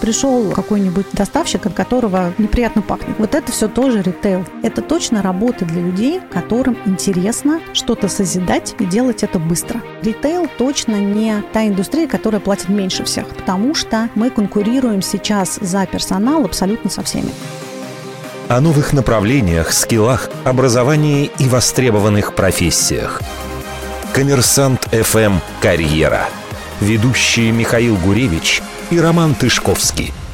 Пришел какой-нибудь доставщик, от которого неприятно пахнет. Вот это все тоже ритейл. Это точно работа для людей, которым интересно что-то созидать и делать это быстро. Ритейл точно не та индустрия, которая платит меньше всех, потому что мы конкурируем сейчас за персонал абсолютно со всеми о новых направлениях, скиллах, образовании и востребованных профессиях. Коммерсант ФМ «Карьера». Ведущие Михаил Гуревич и Роман Тышковский –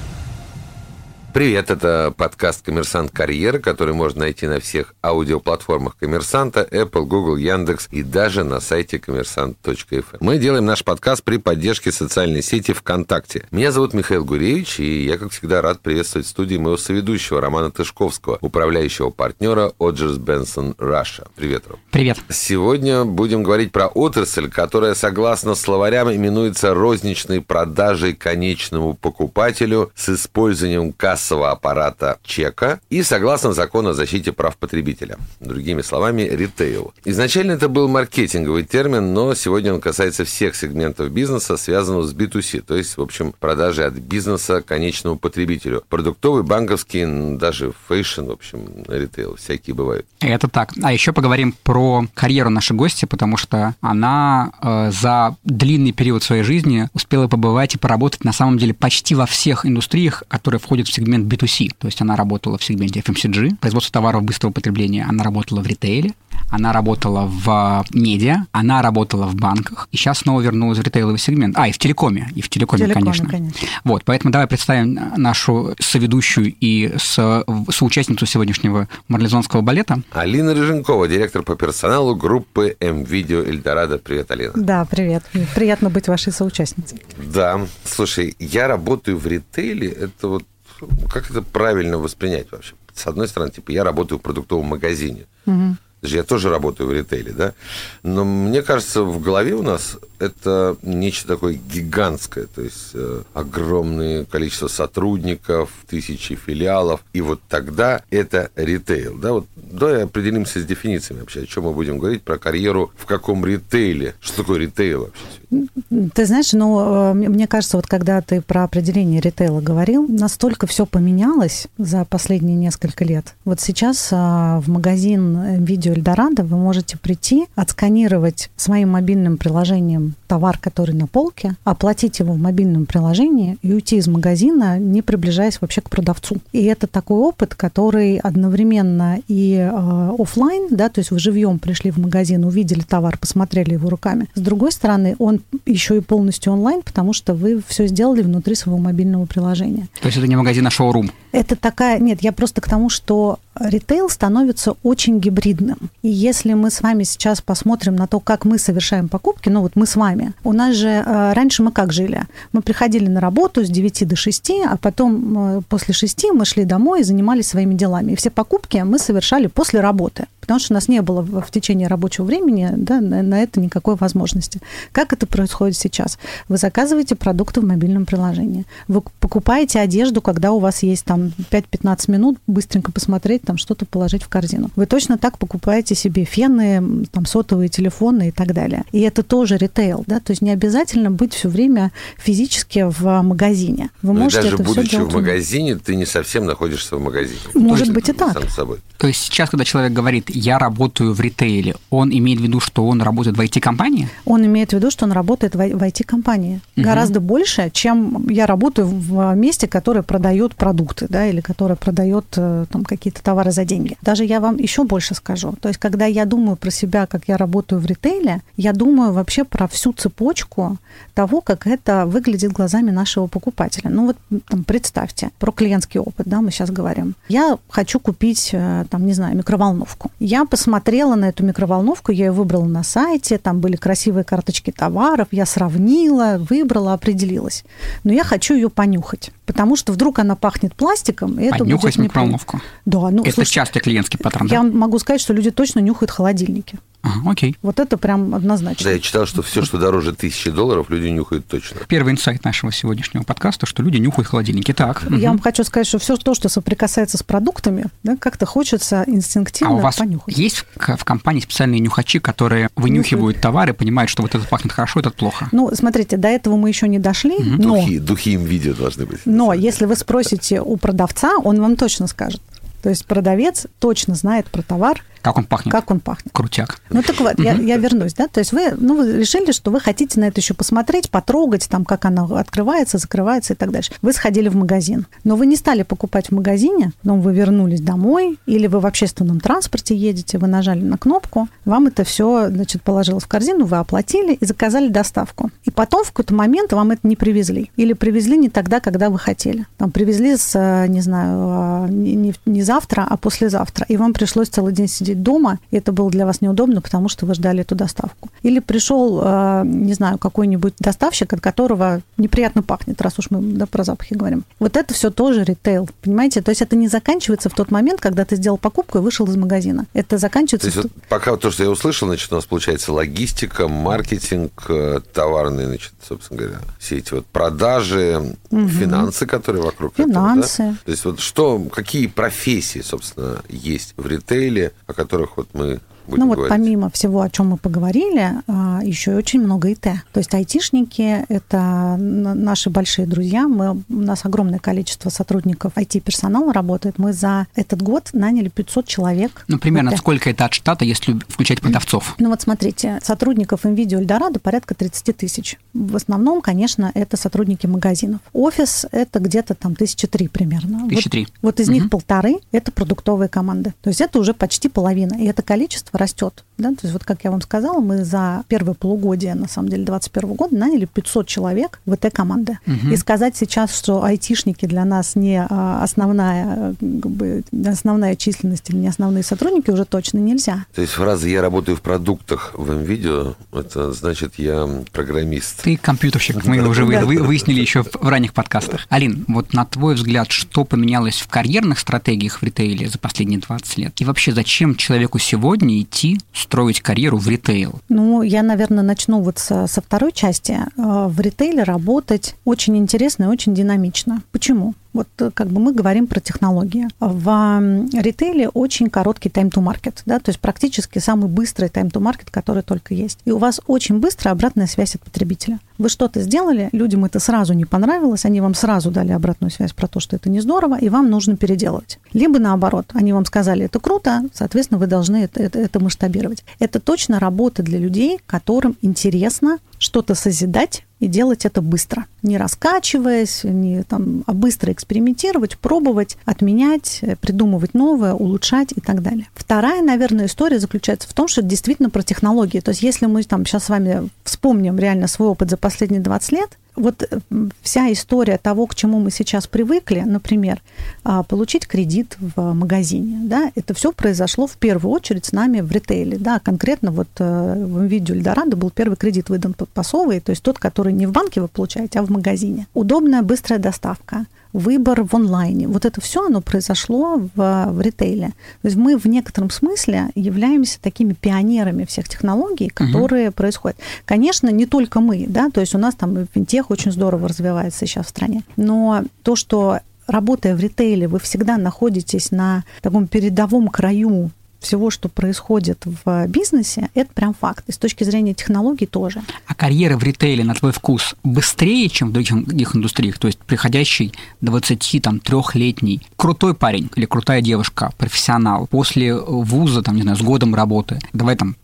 Привет, это подкаст «Коммерсант Карьеры», который можно найти на всех аудиоплатформах «Коммерсанта», Apple, Google, Яндекс и даже на сайте коммерсант.фм. Мы делаем наш подкаст при поддержке социальной сети ВКонтакте. Меня зовут Михаил Гуревич, и я, как всегда, рад приветствовать в студии моего соведущего Романа Тышковского, управляющего партнера Оджерс Бенсон Раша. Привет, Ром. Привет. Сегодня будем говорить про отрасль, которая, согласно словарям, именуется розничной продажей конечному покупателю с использованием касс кассового аппарата чека и согласно закону о защите прав потребителя. Другими словами, ритейл. Изначально это был маркетинговый термин, но сегодня он касается всех сегментов бизнеса, связанных с B2C, то есть, в общем, продажи от бизнеса конечному потребителю. Продуктовый, банковский, даже fashion, в общем, ритейл, всякие бывают. Это так. А еще поговорим про карьеру нашей гости, потому что она э, за длинный период своей жизни успела побывать и поработать на самом деле почти во всех индустриях, которые входят в сегмент сегмент B2C, то есть она работала в сегменте FMCG, производство товаров быстрого потребления, она работала в ритейле, она работала в медиа, она работала в банках, и сейчас снова вернулась в ритейловый сегмент. А, и в телекоме, и в телекоме, телекоме конечно. конечно. Вот, поэтому давай представим нашу соведущую и со, соучастницу сегодняшнего марлезонского балета. Алина Рыженкова, директор по персоналу группы М-Видео Эльдорадо. Привет, Алина. Да, привет. Приятно быть вашей соучастницей. Да. Слушай, я работаю в ритейле, это вот как это правильно воспринять вообще? С одной стороны, типа, я работаю в продуктовом магазине. Угу. Я тоже работаю в ритейле, да? Но мне кажется, в голове у нас это нечто такое гигантское, то есть э, огромное количество сотрудников, тысячи филиалов, и вот тогда это ритейл, да? Вот давай определимся с дефинициями вообще, о чем мы будем говорить, про карьеру в каком ритейле, что такое ритейл вообще? Ты знаешь, ну, э, мне кажется, вот когда ты про определение ритейла говорил, настолько все поменялось за последние несколько лет. Вот сейчас а, в магазин видео Эльдорадо вы можете прийти, отсканировать своим мобильным приложением товар, который на полке, оплатить его в мобильном приложении и уйти из магазина, не приближаясь вообще к продавцу. И это такой опыт, который одновременно и э, офлайн, да, то есть вы живьем пришли в магазин, увидели товар, посмотрели его руками. С другой стороны, он еще и полностью онлайн, потому что вы все сделали внутри своего мобильного приложения. То есть это не магазин, а шоурум? Это такая... Нет, я просто к тому, что ритейл становится очень гибридным. И если мы с вами сейчас посмотрим на то, как мы совершаем покупки, ну вот мы с вами, у нас же э, раньше мы как жили? Мы приходили на работу с 9 до 6, а потом э, после 6 мы шли домой и занимались своими делами. И все покупки мы совершали после работы потому что у нас не было в течение рабочего времени да, на, на это никакой возможности. Как это происходит сейчас? Вы заказываете продукты в мобильном приложении. Вы покупаете одежду, когда у вас есть там 5-15 минут быстренько посмотреть, там что-то положить в корзину. Вы точно так покупаете себе фены, там сотовые телефоны и так далее. И это тоже ритейл, да, то есть не обязательно быть все время физически в магазине. Вы Но ну можете даже это будучи в магазине, ты не совсем находишься в магазине. Может быть и так. Сам собой. То есть сейчас, когда человек говорит, я работаю в ритейле, он имеет в виду, что он работает в IT-компании? Он имеет в виду, что он работает в IT-компании. Угу. Гораздо больше, чем я работаю в месте, которое продает продукты, да, или которое продает э, там какие-то товары за деньги. Даже я вам еще больше скажу. То есть, когда я думаю про себя, как я работаю в ритейле, я думаю вообще про всю цепочку того, как это выглядит глазами нашего покупателя. Ну вот там, представьте, про клиентский опыт, да, мы сейчас говорим. Я хочу купить, э, там, не знаю, микроволновку. Я посмотрела на эту микроволновку, я ее выбрала на сайте, там были красивые карточки товаров, я сравнила, выбрала, определилась. Но я хочу ее понюхать, потому что вдруг она пахнет пластиком. И это Понюхать микроволновку? Да. Ну, это слушай, частый клиентский паттерн, Я да? могу сказать, что люди точно нюхают холодильники. Ага, окей. Вот это прям однозначно. Да, я читал, что все, что дороже тысячи долларов, люди нюхают точно. Первый инсайт нашего сегодняшнего подкаста, что люди нюхают холодильники. Так. Я вам хочу сказать, что все то, что соприкасается с продуктами, да, как-то хочется А инстинктивно у вас понюхать. есть в, компании специальные нюхачи, которые вынюхивают товары, понимают, что вот этот пахнет хорошо, этот плохо? Ну, смотрите, до этого мы еще не дошли, но, Духи, духи им видео должны быть. но если вы спросите у продавца, он вам точно скажет. То есть продавец точно знает про товар, Как он пахнет? как он пахнет. Крутяк. Ну так вот, я, я вернусь, да, то есть вы, ну, вы решили, что вы хотите на это еще посмотреть, потрогать, там, как оно открывается, закрывается и так дальше. Вы сходили в магазин, но вы не стали покупать в магазине, но вы вернулись домой, или вы в общественном транспорте едете, вы нажали на кнопку, вам это все, значит, положилось в корзину, вы оплатили и заказали доставку. И потом в какой-то момент вам это не привезли. Или привезли не тогда, когда вы хотели. Там привезли с, э, не знаю, не, не- не завтра, а послезавтра. И вам пришлось целый день сидеть дома, и это было для вас неудобно, потому что вы ждали эту доставку. Или пришел, э, не знаю, какой-нибудь доставщик, от которого неприятно пахнет, раз уж мы да, про запахи говорим. Вот это все тоже ритейл, понимаете? То есть это не заканчивается в тот момент, когда ты сделал покупку и вышел из магазина. Это То заканчивается... есть в вот пока то, что я услышал, значит, у нас получается логистика, маркетинг, э, товарные, значит, собственно говоря, все эти вот продажи, финансы, которые вокруг этого, да? Финансы. То есть вот что, какие профессии, собственно, есть в ритейле, о которых вот мы будем Ну вот говорить? помимо всего, о чем мы поговорили, а, еще и очень много ИТ. То есть айтишники – это наши большие друзья. Мы, у нас огромное количество сотрудников IT-персонала работает. Мы за этот год наняли 500 человек. Ну, примерно Вот, сколько это от штата, если включать продавцов? ну вот смотрите, сотрудников NVIDIA Эльдорадо порядка 30 тысяч. В основном, конечно, это сотрудники магазинов. Офис – это где-то там тысячи три примерно. Вот- Тысячи три. Вот из них полторы – это продуктовые команды. То есть это уже почти половина. И это количество растет. Да? То есть вот как я вам сказала, мы за первое полугодие, на самом деле, 2021 года наняли 500 человек в этой команды. И сказать сейчас, что айтишники для нас не а, основная, как бы, основная численность или не основные сотрудники уже точно нельзя. То есть фраза «я работаю в продуктах в МВидео» это значит «я программист». Ты компьютерщик, мы уже вы- вы- выяснили еще в в ранних подкастах. Алин, вот на твой взгляд, что поменялось в карьерных стратегиях в ритейле за последние 20 лет? И вообще, зачем человеку сегодня идти строить карьеру в ритейл? Ну, я, наверное, начну вот со, со второй части. Э, В ритейле работать очень интересно и очень динамично. Почему? Вот э, как бы мы говорим про технологии. В ритейле очень короткий time to market, да, то есть практически самый быстрый time to market, который только есть. И у вас очень быстрая обратная связь от потребителя. Вы что-то сделали, людям это сразу не понравилось, они вам сразу дали обратную связь про то, что это не здорово, и вам нужно переделывать. Либо наоборот, они вам сказали, это круто, соответственно, вы должны это, это, это масштабировать. Это точно работа для людей, которым интересно что-то созидать и делать это быстро. Не раскачиваясь, не там, а быстро экспериментировать, пробовать, отменять, э, придумывать новое, улучшать и так далее. Вторая, наверное, история заключается в том, что это действительно про технологии. То есть если мы там сейчас с вами вспомним реально свой опыт за последние 20 лет, вот э, вся история того, к чему мы сейчас привыкли, например, а, получить кредит в магазине, да, это все произошло в первую очередь с нами в ритейле, да, конкретно вот э, в видео Эльдорадо был первый кредит выдан под пасовый, то есть тот, который не в банке вы получаете, а в магазине. Удобная быстрая доставка, выбор в онлайне. Вот это все оно произошло в, в ритейле. То есть мы в некотором смысле являемся такими пионерами всех технологий, которые происходят. Конечно, не только мы, да, то есть у нас там финтех очень здорово развивается сейчас в стране. Но то, что работая в ритейле, вы всегда находитесь на таком передовом краю всего, что происходит в бизнесе, это прям факт. И с точки зрения технологий тоже. А карьера в ритейле, на твой вкус, быстрее, чем в других, индустриях? То есть приходящий 23-летний крутой парень или крутая девушка, профессионал, после вуза, там, не знаю, с годом работы, давай там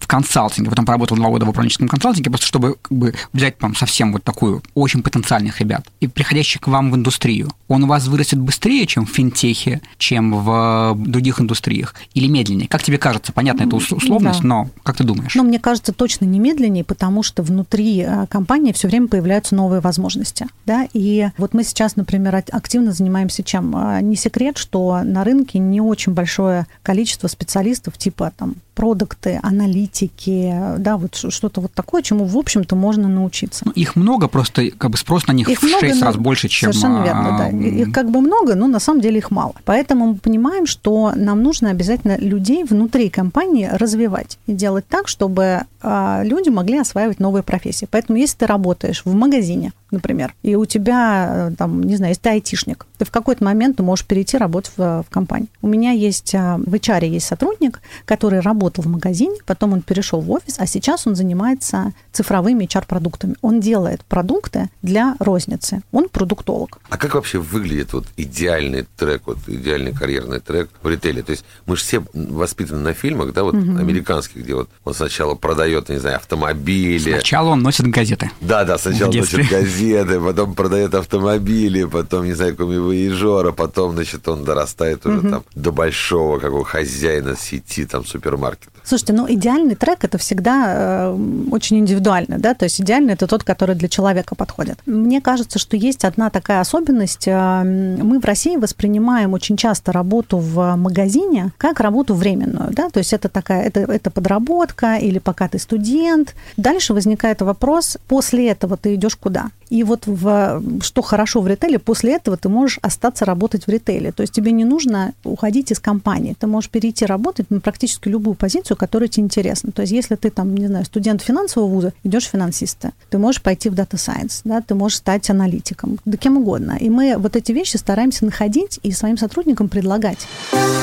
в консалтинге, потом поработал два года в управленческом консалтинге, просто чтобы как бы, взять там совсем вот такую очень потенциальных ребят, и приходящий к вам в индустрию, он у вас вырастет быстрее, чем в финтехе, чем в других индустриях, или медленнее? Как тебе кажется? Понятно, это ус- условность, Да. но как ты думаешь? Но мне кажется, точно не медленнее, потому что внутри э, компании все время появляются новые возможности. Да? И вот мы сейчас, например, ак- активно занимаемся чем? А, Не секрет, что на рынке не очень большое количество специалистов типа там продукты, аналитики, да, вот что-то вот такое, чему, в общем-то, можно научиться. Ну, их много, просто как бы спрос на них их в много, 6 раз больше, чем... Совершенно верно, да. Их как бы много, но на самом деле их мало. Поэтому мы понимаем, что нам нужно обязательно людей внутри компании развивать и делать так, чтобы а, люди могли осваивать новые профессии. Поэтому если ты работаешь в магазине, например, и у тебя, э, там, не знаю, если ты айтишник, ты в какой-то момент ты можешь перейти работать в, в компанию. У меня есть, а, в HR есть сотрудник, который работал в магазине, потом он перешел в офис, а сейчас он занимается цифровыми HR-продуктами. Он делает продукты для розницы. Он продуктолог. А как вообще выглядит вот идеальный трек, вот идеальный карьерный трек в ритейле? То есть мы же все воспитаны на фильмах, да, вот угу. американских, где вот он сначала продает, не знаю, автомобили. Сначала он носит газеты. Да, да, сначала носит газеты, потом продает автомобили, потом, не знаю, комивоежора, потом, значит, он дорастает уже угу. там до большого какого хозяина сети там супермаркета. Слушайте, ну идеальный трек это всегда э, очень индивидуально, да, то есть идеальный это тот, который для человека подходит. Мне кажется, что есть одна такая особенность. Э, мы в России воспринимаем очень часто работу в магазине как работу временную, да, то есть это такая, это, это подработка или пока ты студент. Дальше возникает вопрос, после этого ты идешь куда? И вот в, что хорошо в ритейле, после этого ты можешь остаться работать в ритейле. То есть тебе не нужно уходить из компании. Ты можешь перейти работать на практически любую позицию, которая тебе интересна. То есть если ты там, не знаю, студент финансового вуза, идешь финансиста. Ты можешь пойти в Data Science, да, ты можешь стать аналитиком, да кем угодно. И мы вот эти вещи стараемся находить и своим сотрудникам предлагать.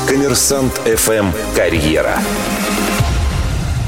Коммерсант FM «Карьера».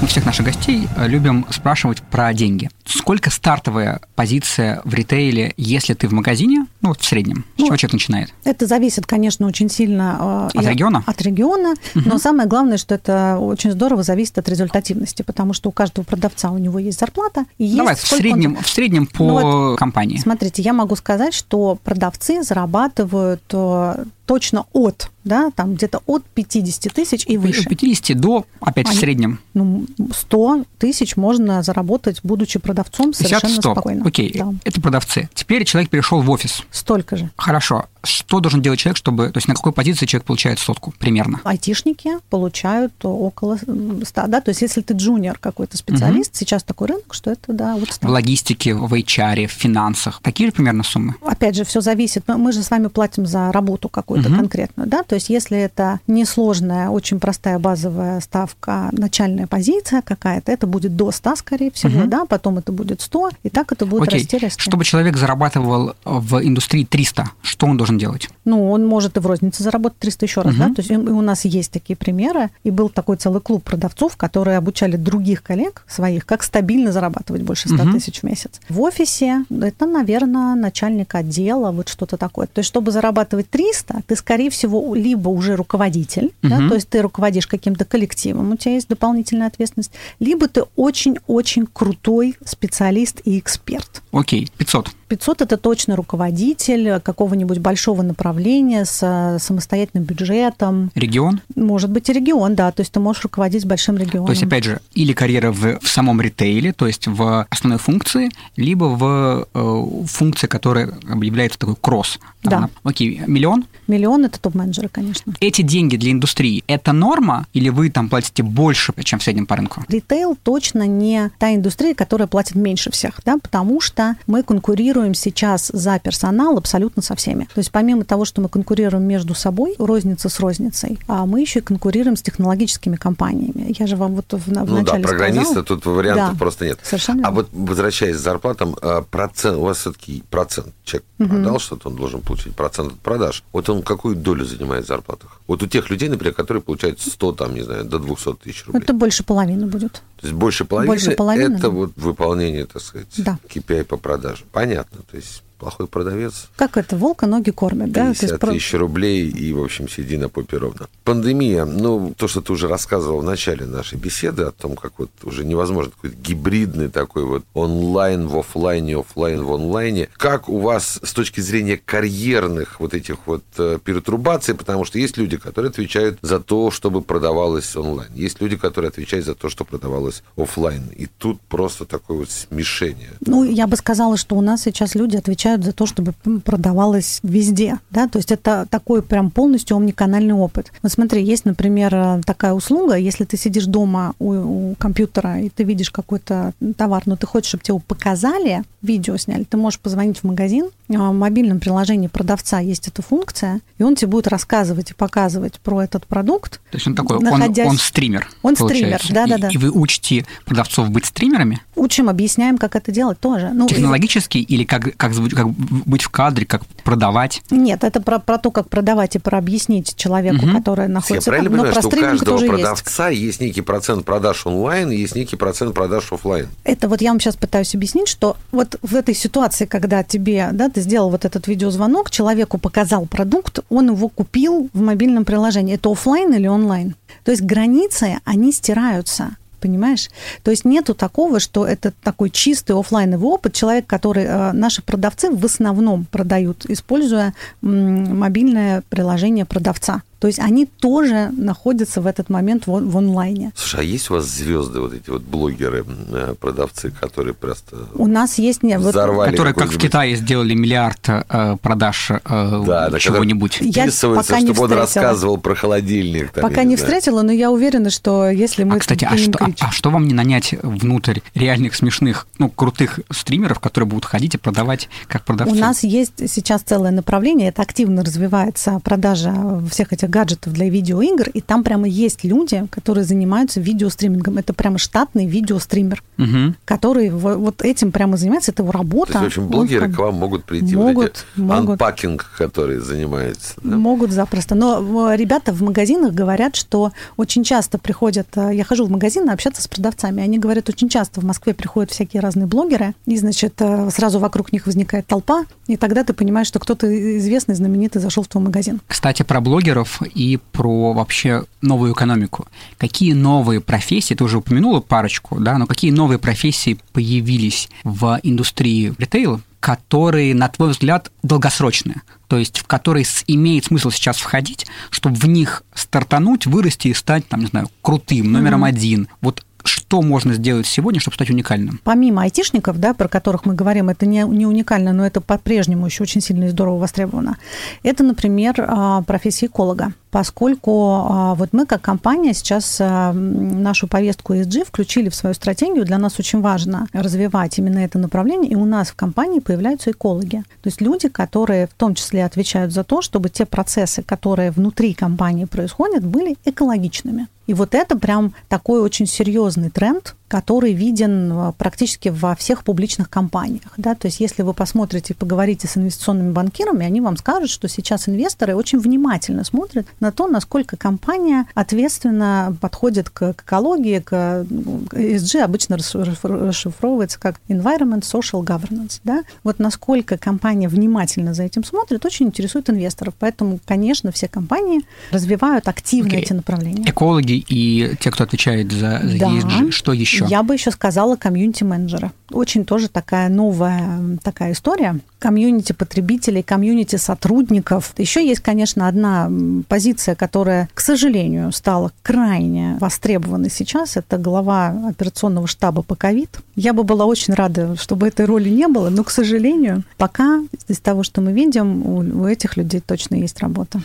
Мы всех наших гостей э, любим спрашивать про деньги. Сколько стартовая позиция в ритейле, если ты в магазине, ну вот в среднем, с ну, чего человек начинает? Это зависит, конечно, очень сильно э, от региона. От региона, угу. но самое главное, что это очень здорово зависит от результативности, потому что у каждого продавца у него есть зарплата. И Давай есть в среднем, он... в среднем по ну, вот, компании. Смотрите, я могу сказать, что продавцы зарабатывают э, точно от, да, там где-то от 50 тысяч и выше. От 50 до, опять Они, в среднем. Ну, 100 тысяч можно заработать, будучи продавцом совершенно 100. спокойно. Окей, да. это продавцы. Теперь человек перешел в офис. Столько же. Хорошо. Что должен делать человек, чтобы... То есть на какой позиции человек получает сотку примерно? Айтишники получают около 100, да, то есть если ты джуниор какой-то специалист, угу. сейчас такой рынок, что это, да, вот 100. В логистике, в HR, в финансах. Такие же примерно суммы? Опять же, все зависит. Мы же с вами платим за работу какую-то угу. конкретную, да, то есть если это несложная, очень простая базовая ставка, начальная позиция какая-то, это будет до 100, скорее всего, угу. да, потом это будет 100, и так это будет Окей. расти, расти. Чтобы человек зарабатывал в индустрии 300, что он должен делать? Ну, он может и в рознице заработать 300 еще раз, угу. да, то есть у нас есть такие примеры, и был такой целый клуб продавцов, которые обучали других коллег своих, как стабильно зарабатывать больше 100 угу. тысяч в месяц. В офисе это, наверное, начальник отдела, вот что-то такое. То есть, чтобы зарабатывать 300, ты, скорее всего, либо уже руководитель, угу. да, то есть ты руководишь каким-то коллективом, у тебя есть дополнительная ответственность, либо ты очень-очень крутой специалист и эксперт. Окей, 500. 500 – это точно руководитель какого-нибудь большого направления с самостоятельным бюджетом. Регион? Может быть, и регион, да. То есть ты можешь руководить большим регионом. То есть, опять же, или карьера в, в самом ритейле, то есть в основной функции, либо в э, функции, которая является такой кросс. Да. Окей, миллион? Миллион – это топ-менеджеры, конечно. Эти деньги для индустрии – это норма, или вы там платите больше, чем в среднем по рынку? Ритейл точно не та индустрия, которая платит меньше всех, да, потому что мы конкурируем сейчас за персонал абсолютно со всеми. То есть помимо того, что мы конкурируем между собой, розница с розницей, а мы еще и конкурируем с технологическими компаниями. Я же вам вот в, в ну начале да, программиста сказала. тут вариантов да, просто нет. Совершенно а вот возвращаясь к зарплатам, а, процент, у вас все-таки процент. Человек угу. продал что-то, он должен получить процент от продаж. Вот он какую долю занимает в зарплатах? Вот у тех людей, например, которые получают 100, там, не знаю, до 200 тысяч рублей. Это больше половины будет. То есть больше половины, больше половины это да. вот выполнение, так сказать, да. KPI по продажам. Понятно. То есть плохой продавец. Как это, волка ноги кормят, да? 50 тысяч рублей и, в общем, сиди на попе ровно. Пандемия, ну, то, что ты уже рассказывал в начале нашей беседы, о том, как вот уже невозможно такой гибридный такой вот онлайн в офлайне, офлайн в онлайне. Как у вас с точки зрения карьерных вот этих вот э, перетрубаций, потому что есть люди, которые отвечают за то, чтобы продавалось онлайн. Есть люди, которые отвечают за то, что продавалось офлайн. И тут просто такое вот смешение. Ну, я бы сказала, что у нас сейчас люди отвечают за то, чтобы продавалось везде, да, то есть это такой прям полностью омниканальный опыт. Вот смотри, есть, например, такая услуга, если ты сидишь дома у, у компьютера и ты видишь какой-то товар, но ты хочешь, чтобы тебе его показали, видео сняли, ты можешь позвонить в магазин, а, в мобильном приложении продавца есть эта функция, и он тебе будет рассказывать и показывать про этот продукт. То есть он такой, находясь... он, он стример. Он стример, да-да-да. И, и вы учите продавцов быть стримерами? Учим, объясняем, как это делать тоже. Ну, Технологически и... или как, как, как быть в кадре, как продавать? Нет, это про, про то, как продавать и про объяснить человеку, угу. который находится Я правильно понимаю, что у каждого продавца есть. есть некий процент продаж онлайн и есть некий процент продаж офлайн? Это вот я вам сейчас пытаюсь объяснить, что вот в этой ситуации, когда тебе, да, ты сделал вот этот видеозвонок, человеку показал продукт, он его купил в мобильном приложении. Это офлайн или онлайн? То есть границы, они стираются понимаешь? То есть нету такого, что это такой чистый офлайновый опыт. Человек, который э, наши продавцы в основном продают, используя мобильное приложение продавца. То есть они тоже находятся в этот момент в, в онлайне. Слушай, а есть у вас звезды, вот эти вот блогеры, э, продавцы, которые просто У нас есть... Не, взорвали которые, как в Китае, сделали миллиард э, продаж э, да, чего-нибудь. Я пока не чтобы он рассказывал про холодильник. Там, пока не, встретила, но я уверена, что если мы... А, кстати, а что, а, а что вам не нанять внутрь реальных смешных, ну, крутых стримеров, которые будут ходить и продавать как продавцы? У нас есть сейчас целое направление, это активно развивается продажа всех этих гаджетов для видеоигр, и там прямо есть люди, которые занимаются видеостримингом. Это прямо штатный видеостример, угу. который вот этим прямо занимается, это его работа. То есть, в общем, блогеры Он, к вам могут прийти, могут, вот эти могут, анпакинг, который занимается. Да? Могут запросто. Но ребята в магазинах говорят, что очень часто приходят, э, я хожу в магазин общаться с продавцами, они говорят, очень часто в Москве приходят всякие разные блогеры, и, значит, э, сразу вокруг них возникает толпа, и тогда ты понимаешь, что кто-то известный, знаменитый зашел в твой магазин. Кстати, про блогеров и про вообще новую экономику. Какие новые профессии, ты уже упомянула парочку, да, но какие новые профессии появились в индустрии ритейла, которые, на твой взгляд, долгосрочные, то есть в которые имеет смысл сейчас входить, чтобы в них стартануть, вырасти и стать, там, не знаю, крутым, номером mm-hmm. один. Вот что можно сделать сегодня, чтобы стать уникальным? Помимо айтишников, да, про которых мы говорим, это не, не уникально, но это по-прежнему еще очень сильно и здорово востребовано. Это, например, а, профессия эколога поскольку а, вот мы как компания сейчас а, нашу повестку ESG включили в свою стратегию. Для нас очень важно развивать именно это направление, и у нас в компании появляются экологи. То есть люди, которые в том числе отвечают за то, чтобы те процессы, которые внутри компании происходят, были экологичными. И вот это прям такой очень серьезный тренд, который виден а, практически во всех публичных компаниях. Да? То есть если вы посмотрите и поговорите с инвестиционными банкирами, они вам скажут, что сейчас инвесторы очень внимательно смотрят на то, насколько компания ответственно подходит к, экологии, к ESG обычно расшифровывается как Environment Social Governance. Да? Вот насколько компания внимательно за этим смотрит, очень интересует инвесторов. Поэтому, конечно, все компании развивают активно okay. эти направления. Экологи и те, кто отвечает за, за да. ESG, что еще? Еще? Я бы еще сказала комьюнити-менеджера. Очень тоже такая новая такая история. Комьюнити потребителей, комьюнити сотрудников. Еще есть, конечно, одна позиция, которая, к сожалению, стала крайне востребованной сейчас. Это глава операционного штаба по ковид. Я бы была очень рада, чтобы этой роли не было, но, к сожалению, пока из того, что мы видим, у, у этих людей точно есть работа.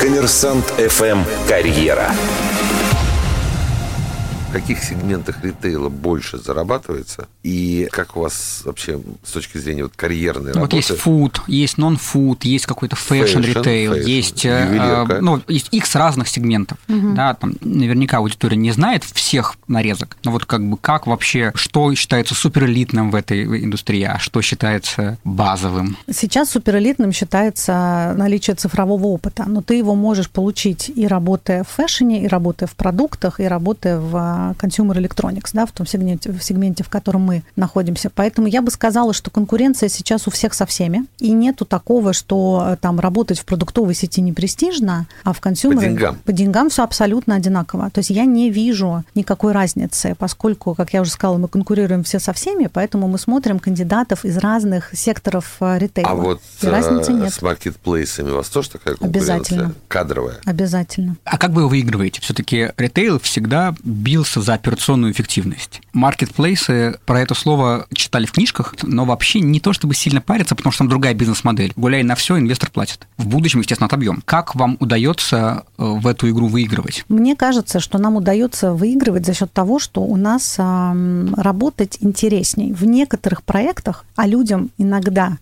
Коммерсант ФМ «Карьера» каких сегментах ритейла больше зарабатывается? И как у вас вообще с точки зрения вот карьерной вот работы? Вот есть фуд, есть нон-фуд, есть какой-то fashion-ритейл, есть, э, ну, есть x разных сегментов. Угу. Да, там наверняка аудитория не знает всех нарезок, но вот как бы как вообще, что считается суперэлитным в этой индустрии, а что считается базовым? Сейчас суперэлитным считается наличие цифрового опыта, но ты его можешь получить и работая в фэшне, и работая в продуктах, и работая в consumer electronics, да, в том сегменте, в сегменте, в котором мы находимся. Поэтому я бы сказала, что конкуренция сейчас у всех со всеми, и нету такого, что э, там работать в продуктовой сети не престижно, а в consumer... По деньгам. По деньгам все абсолютно одинаково. То есть я не вижу никакой разницы, поскольку, как я уже сказала, мы конкурируем все со всеми, поэтому мы смотрим кандидатов из разных секторов э, ритейла. А вот и разницы э, нет. с маркетплейсами у вас тоже такая конкуренция? Обязательно. Кадровая? Обязательно. А как вы выигрываете? Все-таки ритейл всегда бился борются за операционную эффективность. Маркетплейсы про это слово читали в книжках, но вообще не то чтобы сильно парятся, потому что там другая бизнес-модель. Гуляй на все, инвестор платит. В будущем, естественно, отобьем. Как вам удается э, в эту игру выигрывать? Мне кажется, что нам удается выигрывать за счет того, что у нас э, работать интересней. В некоторых проектах, а людям иногда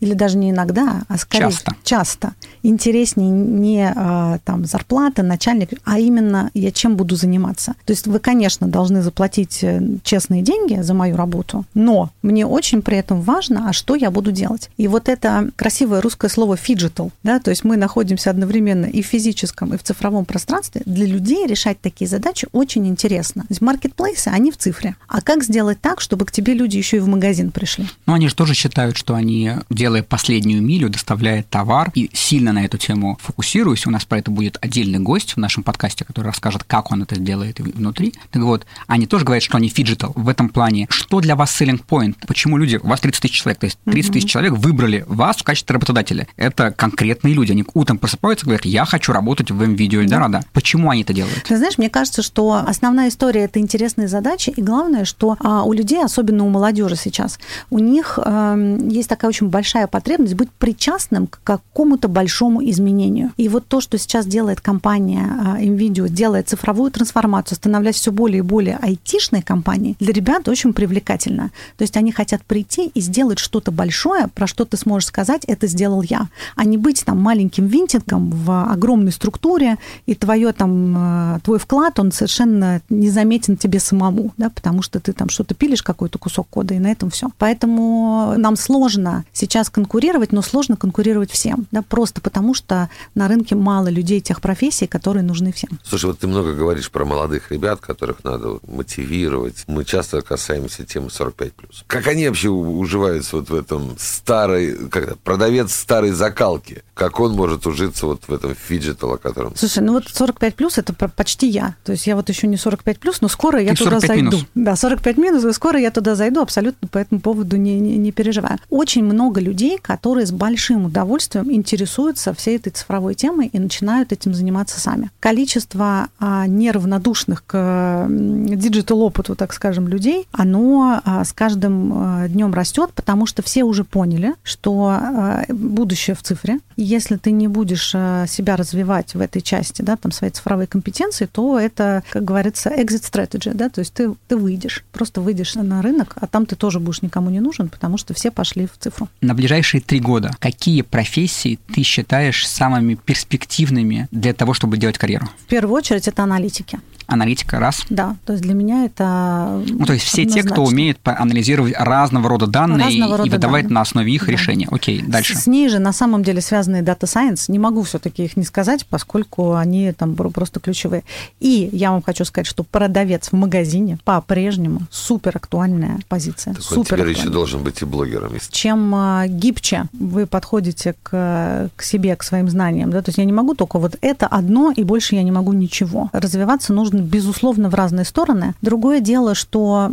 или даже не иногда, а скорее часто, часто интереснее не а, там зарплата, начальник, а именно я чем буду заниматься. То есть вы, конечно, должны заплатить э, честные деньги за мою работу, но мне очень при этом важно, а что я буду делать. И вот это красивое русское слово phygital, да, то есть мы находимся одновременно и в физическом, и в цифровом пространстве. Для людей решать такие задачи очень интересно. То есть маркетплейсы, они в цифре. А как сделать так, чтобы к тебе люди еще и в магазин пришли? Ну, они же тоже считают, что они делают делая последнюю милю, доставляет товар. И сильно на эту тему фокусируюсь. У нас про это будет отдельный гость в нашем подкасте, который расскажет, как он это делает внутри. Так вот, они тоже говорят, что они phygital в этом плане. Что для вас selling point? Почему люди, у вас 30 тысяч человек, то есть 30 тысяч человек выбрали вас в качестве работодателя. Это конкретные люди. Они утром просыпаются и говорят, я хочу работать в МВидео Эльдорадо. Да. Почему они это делают? Ты знаешь, мне кажется, что основная история – это интересные задачи, и главное, что а, у людей, особенно у молодежи сейчас, у них а, есть такая очень большая большая потребность быть причастным к какому-то большому изменению. И вот то, что сейчас делает компания NVIDIA, делает цифровую трансформацию, становляясь все более и более айтишной компанией, для ребят очень привлекательно. То есть они хотят прийти и сделать что-то большое, про что ты сможешь сказать, это сделал я, а не быть там маленьким винтиком в огромной структуре, и твое там, э, твой вклад, он совершенно незаметен тебе самому, да, потому что ты там что-то пилишь, какой-то кусок кода, и на этом все. Поэтому нам сложно сейчас конкурировать, но сложно конкурировать всем, да, просто потому что на рынке мало людей тех профессий, которые нужны всем. Слушай, вот ты много говоришь про молодых ребят, которых надо мотивировать. Мы часто касаемся темы 45+. Как они вообще уживаются вот в этом старой, как продавец старой закалки? Как он может ужиться вот в этом phygital, о котором... Слушай, ну вот 45 плюс это почти я. То есть я вот еще не 45 плюс, но скоро я Ты туда зайду. Минус. Да, 45 минус, и скоро я туда зайду, абсолютно по этому поводу не, не, не переживаю. Очень много людей людей, которые с большим удовольствием интересуются всей этой цифровой темой и начинают этим заниматься сами. Количество а, неравнодушных к digital-опыту, так скажем, людей, оно а, с каждым а, днем растет, потому что все уже поняли, что а, будущее в цифре. Если ты не будешь а, себя развивать в этой части, да, там свои цифровые компетенции, то это, как говорится, exit strategy, да, то есть ты, ты выйдешь, просто выйдешь на рынок, а там ты тоже будешь никому не нужен, потому что все пошли в цифру. На ближайшие три года какие профессии ты считаешь самыми перспективными для того, чтобы делать карьеру? В первую очередь это аналитики. Аналитика раз. Да, то есть для меня это. Ну, то есть все те, кто умеет анализировать разного рода данные разного рода и выдавать данные. на основе их да. решения. Окей, дальше. С, с ней же на самом деле связаны Data Science. Не могу все-таки их не сказать, поскольку они там просто ключевые. И я вам хочу сказать, что продавец в магазине по-прежнему супер актуальная позиция. Так супер теперь еще должен быть и блогером. Если... Чем а, гибче вы подходите к, к себе, к своим знаниям, да, то есть я не могу только вот это одно, и больше я не могу ничего. Развиваться нужно безусловно, в разные стороны. Другое дело, что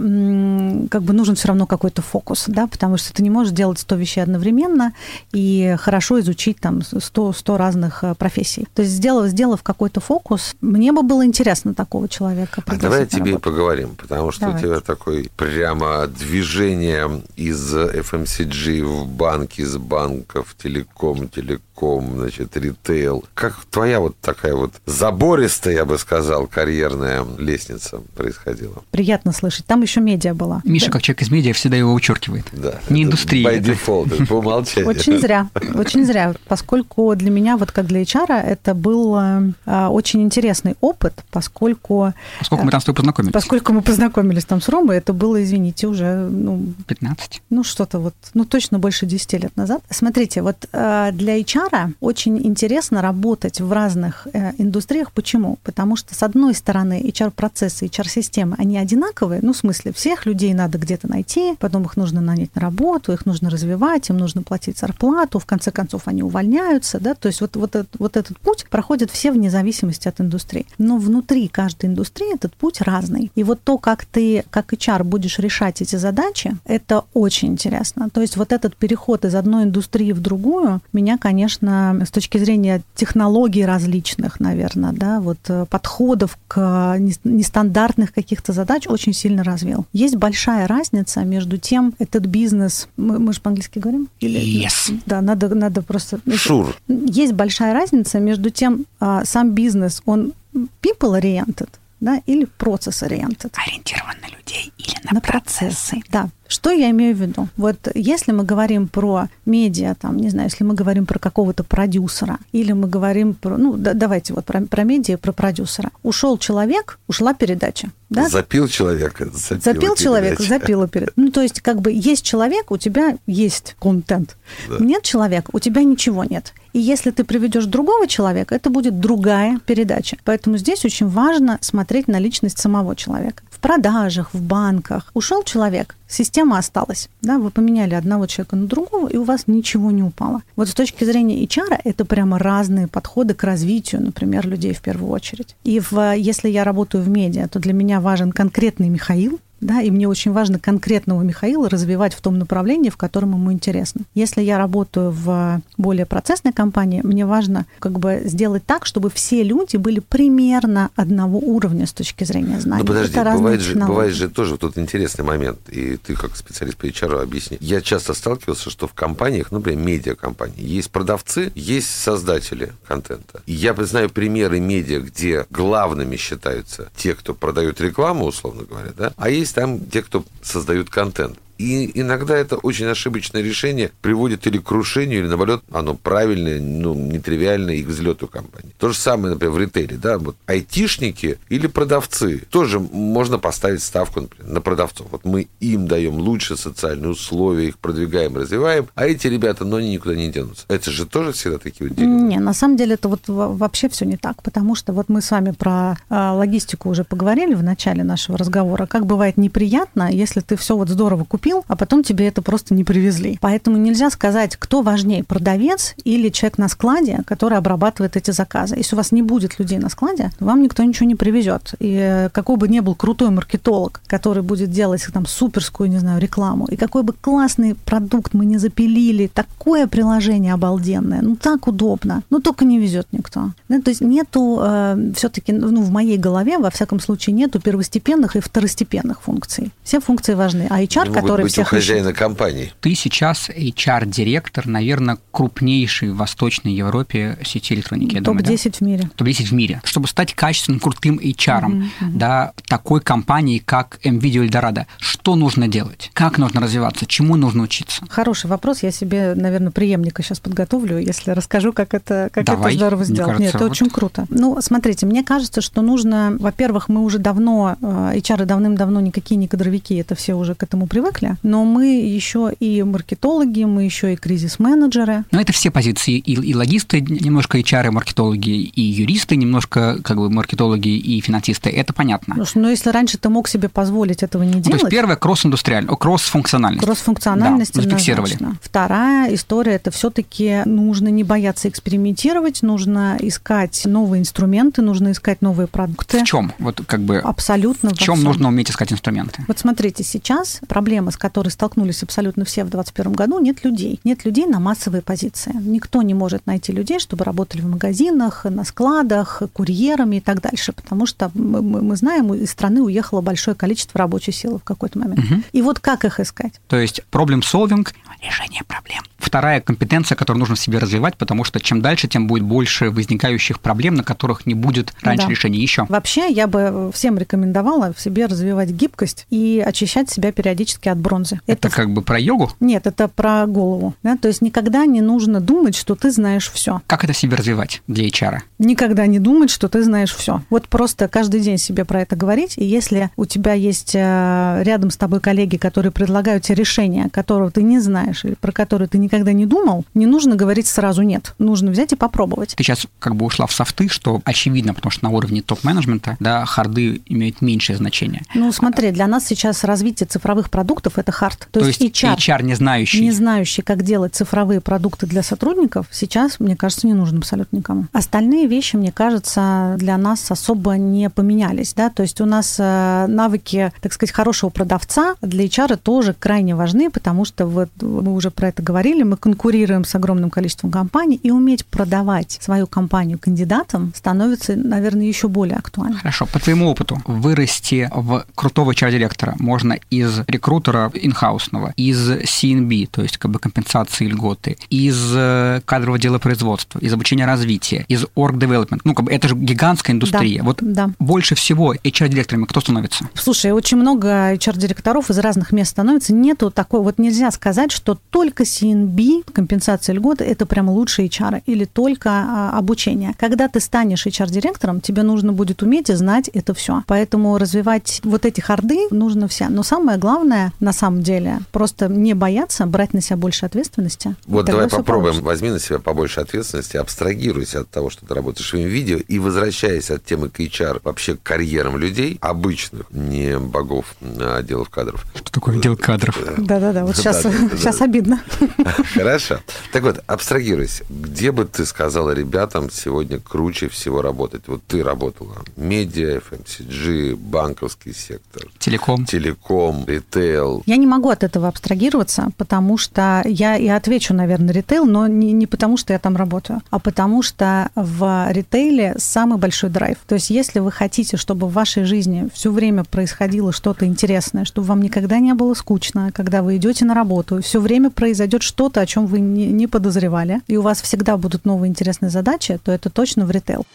как бы нужен все равно какой-то фокус, да, потому что ты не можешь делать 100 вещей одновременно и хорошо изучить там 100, 100 разных э, профессий. То есть, сделав, сделав какой-то фокус, мне бы было интересно такого человека. А давай о тебе и поговорим, потому что Давайте. у тебя такой прямо движение из FMCG в банк, из банков, телеком, телеком, значит, ритейл. Как твоя вот такая вот забористая, я бы сказал, карьерная лестница происходила. Приятно слышать. Там еще медиа была. Миша, да? как человек из медиа, всегда его вычеркивает. Да. Не индустрия. By default, по умолчанию. Очень зря. Очень зря. Поскольку для меня, вот как для HR, это был э, очень интересный опыт, поскольку... Поскольку мы там с тобой познакомились. Поскольку мы познакомились там с Ромой, это было, извините, уже... Ну, 15. Ну, что-то вот, ну, точно больше 10 лет назад. Смотрите, вот э, для HR очень интересно работать в разных э, индустриях. Почему? Потому что, с одной стороны, HR-процессы, HR-системы, они одинаковые, ну, в смысле, всех людей надо где-то найти, потом их нужно нанять на работу, их нужно развивать, им нужно платить зарплату, в конце концов они увольняются, да, то есть вот, вот, этот, вот этот путь проходит все вне зависимости от индустрии. Но внутри каждой индустрии этот путь разный. И вот то, как ты, как HR, будешь решать эти задачи, это очень интересно. То есть вот этот переход из одной индустрии в другую, меня, конечно, с точки зрения технологий различных, наверное, да, вот э, подходов к э, нестандартных каких-то задач очень сильно развил. Есть большая разница между тем, этот бизнес, мы, мы же по-английски говорим? Или, yes. Да, надо, надо просто... Sure. Есть большая разница между тем, э, сам бизнес, он people-oriented, да, или процесс-ориентед. Ориентирован на людей или на, на процессы. процессы. Да. Что я имею в виду? Вот если мы говорим про медиа, там, не знаю, если мы говорим про какого-то продюсера, или мы говорим про, ну, да, давайте вот про, про медиа, про продюсера. Ушел человек, ушла передача. Да? Запил человек, запила Запил человек, запила перед. Ну, то есть, как бы есть человек, у тебя есть контент. Да. Нет человека, у тебя ничего нет. И если ты приведешь другого человека, это будет другая передача. Поэтому здесь очень важно смотреть на личность самого человека. В продажах, в банках. Ушел человек, система осталась. Да, вы поменяли одного человека на другого, и у вас ничего не упало. Вот с точки зрения HR это прямо разные подходы к развитию, например, людей в первую очередь. И в, если я работаю в медиа, то для меня важен конкретный Михаил, да, и мне очень важно конкретного Михаила развивать в том направлении, в котором ему интересно. Если я работаю в более процессной компании, мне важно как бы сделать так, чтобы все люди были примерно одного уровня с точки зрения знаний. Ну подожди, бывает же, бывает же тоже тут интересный момент, и ты как специалист по HR объясни. Я часто сталкивался, что в компаниях, ну, например, медиакомпании, есть продавцы, есть создатели контента. И я знаю примеры медиа, где главными считаются те, кто продает рекламу, условно говоря, да, а есть есть там те, кто создают контент. И иногда это очень ошибочное решение приводит или к крушению, или наоборот, оно правильное, ну, нетривиальное и к взлету компании. То же самое, например, в ритейле, да, вот айтишники или продавцы. Тоже можно поставить ставку, например, на продавцов. Вот мы им даем лучшие социальные условия, их продвигаем, развиваем, а эти ребята, но они никуда не денутся. Это же тоже всегда такие вот деревья. Не, на самом деле это вот вообще все не так, потому что вот мы с вами про э, логистику уже поговорили в начале нашего разговора. Как бывает неприятно, если ты все вот здорово купил, купил, а потом тебе это просто не привезли. Поэтому нельзя сказать, кто важнее, продавец или человек на складе, который обрабатывает эти заказы. Если у вас не будет людей на складе, вам никто ничего не привезет. И э, какой бы ни был крутой маркетолог, который будет делать там суперскую, не знаю, рекламу, и какой бы классный продукт мы не запилили, такое приложение обалденное, ну так удобно, но только не везет никто. Да, то есть нету э, все-таки, ну, в моей голове, во всяком случае, нету первостепенных и второстепенных функций. Все функции важны. А HR, который который быть всех у хозяина ищет. компании. Ты сейчас HR-директор, наверное, крупнейшей в Восточной Европе сети электроники. Топ-10 да? в мире. Топ-10 в мире. Чтобы стать качественным, крутым HR, mm-hmm. да, такой компании, как MVideo Eldorado, что нужно делать? Как нужно развиваться? Чему нужно учиться? Хороший вопрос. Я себе, наверное, преемника сейчас подготовлю, если расскажу, как это, как Давай. это здорово сделать. Кажется, Нет, это вот... очень круто. Ну, смотрите, мне кажется, что нужно, во-первых, мы уже давно, HR э, давным-давно никакие не кадровики, это все уже к этому привыкли, отрасли, но мы еще и маркетологи, мы еще и кризис-менеджеры. Но это все позиции, и, и логисты, немножко HR, маркетологи, и юристы, немножко как бы маркетологи и финансисты, это понятно. Но ну, если раньше ты мог себе позволить этого не делать... Ну, то есть первое кросс-индустриально, кросс-функциональность. Кросс-функциональность да, зафиксировали. Вторая история, это все-таки нужно не бояться экспериментировать, нужно искать новые инструменты, нужно искать новые продукты. В чем? Вот как бы... Абсолютно. В чем нужно уметь искать инструменты? Вот смотрите, сейчас проблема, с которой столкнулись абсолютно все в 2021 году, нет людей. Нет людей на массовые позиции. Никто не может найти людей, чтобы работали в магазинах, на складах, курьерами и так дальше, потому что мы, мы знаем, из страны уехало большое количество рабочей силы в какой-то момент. Угу. И вот как их искать? То есть проблем solving решение проблем. Вторая компетенция, которую нужно в себе развивать, потому что чем дальше, тем будет больше возникающих проблем, на которых не будет раньше да. решения еще. Вообще, я бы всем рекомендовала в себе развивать гибкость и очищать себя периодически от бронзы. Это, это как бы про йогу? Нет, это про голову. Да? То есть никогда не нужно думать, что ты знаешь все. Как это себе развивать для HR? Никогда не думать, что ты знаешь все. Вот просто каждый день себе про это говорить. И если у тебя есть э, рядом с тобой коллеги, которые предлагают тебе решение, которого ты не знаешь, или про который ты никогда не думал, не нужно говорить сразу нет. Нужно взять и попробовать. Ты сейчас как бы ушла в софты, что очевидно, потому что на уровне топ-менеджмента, да, харды имеют меньшее значение. Ну, смотри, для нас сейчас развитие цифровых продуктов продуктов – это хард. То, То есть HR, HR не знающий. Не знающий, как делать цифровые продукты для сотрудников, сейчас, мне кажется, не нужен абсолютно никому. Остальные вещи, мне кажется, для нас особо не поменялись. Да? То есть у нас э, навыки, так сказать, хорошего продавца для HR тоже крайне важны, потому что вот мы уже про это говорили, мы конкурируем с огромным количеством компаний, и уметь продавать свою компанию кандидатам становится, наверное, еще более актуально. Хорошо. По твоему опыту, вырасти в крутого HR-директора можно из рекрутера инхаусного, из CNB, то есть как бы компенсации льготы, из э, кадрового дела производства, из обучения развития, из org development. Ну, как бы это же гигантская индустрия. Да, вот да. больше всего HR-директорами кто становится? Слушай, очень много HR-директоров из разных мест становится. Нету такой, вот нельзя сказать, что только CNB, компенсация льготы, это прям лучший HR или только а, обучение. Когда ты станешь HR-директором, тебе нужно будет уметь и знать это все. Поэтому развивать вот эти харды нужно все. Но самое главное, на самом деле, просто не бояться, брать на себя больше ответственности. Вот давай попробуем. Получится. Возьми на себя побольше ответственности, абстрагируйся от того, что ты работаешь в видео, и возвращаясь от темы к HR, вообще к карьерам людей, обычных, не богов а отделов кадров. Что такое отдел кадров? Да-да-да, вот сейчас, сейчас обидно. Хорошо. Так вот, абстрагируйся. Где бы ты сказала ребятам сегодня круче всего работать? Вот ты работала. Медиа, FMCG, банковский сектор. Телеком. Телеком, ритейл. Я не могу от этого абстрагироваться, потому что я и отвечу, наверное, ритейл, но не, не потому, что я там работаю, а потому что в ритейле самый большой драйв. То есть если вы хотите, чтобы в вашей жизни все время происходило что-то интересное, чтобы вам никогда не было скучно, когда вы идете на работу, все время произойдет что-то, о чем вы не, не подозревали, и у вас всегда будут новые интересные задачи, то это точно в ритейл.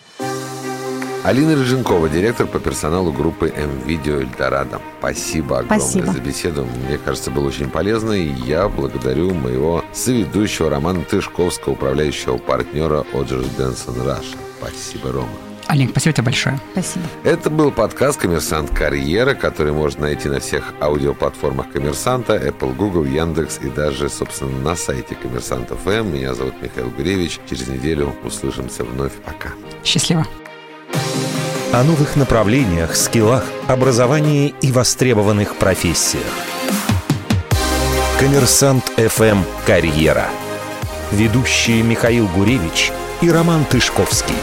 Алина Рыженкова, директор по персоналу группы М-Видео Эльдорадо. Спасибо огромное Спасибо. за беседу. Мне кажется, было очень полезно. И я благодарю моего соведущего Романа Тышковского, управляющего партнера Odgers Berndtson Russia. Спасибо, Рома. Олег, спасибо тебе большое. Спасибо. Это был подкаст «Коммерсант Карьера», который можно найти на всех аудиоплатформах «Коммерсанта», Apple, Google, Яндекс и даже, собственно, на сайте «Коммерсант ФМ». Меня зовут Михаил Гуревич. Через неделю услышимся вновь. Пока. Счастливо. О новых направлениях, скиллах, образовании и востребованных профессиях. Коммерсант ФМ «Карьера». Ведущие Михаил Гуревич и Роман Тышковский.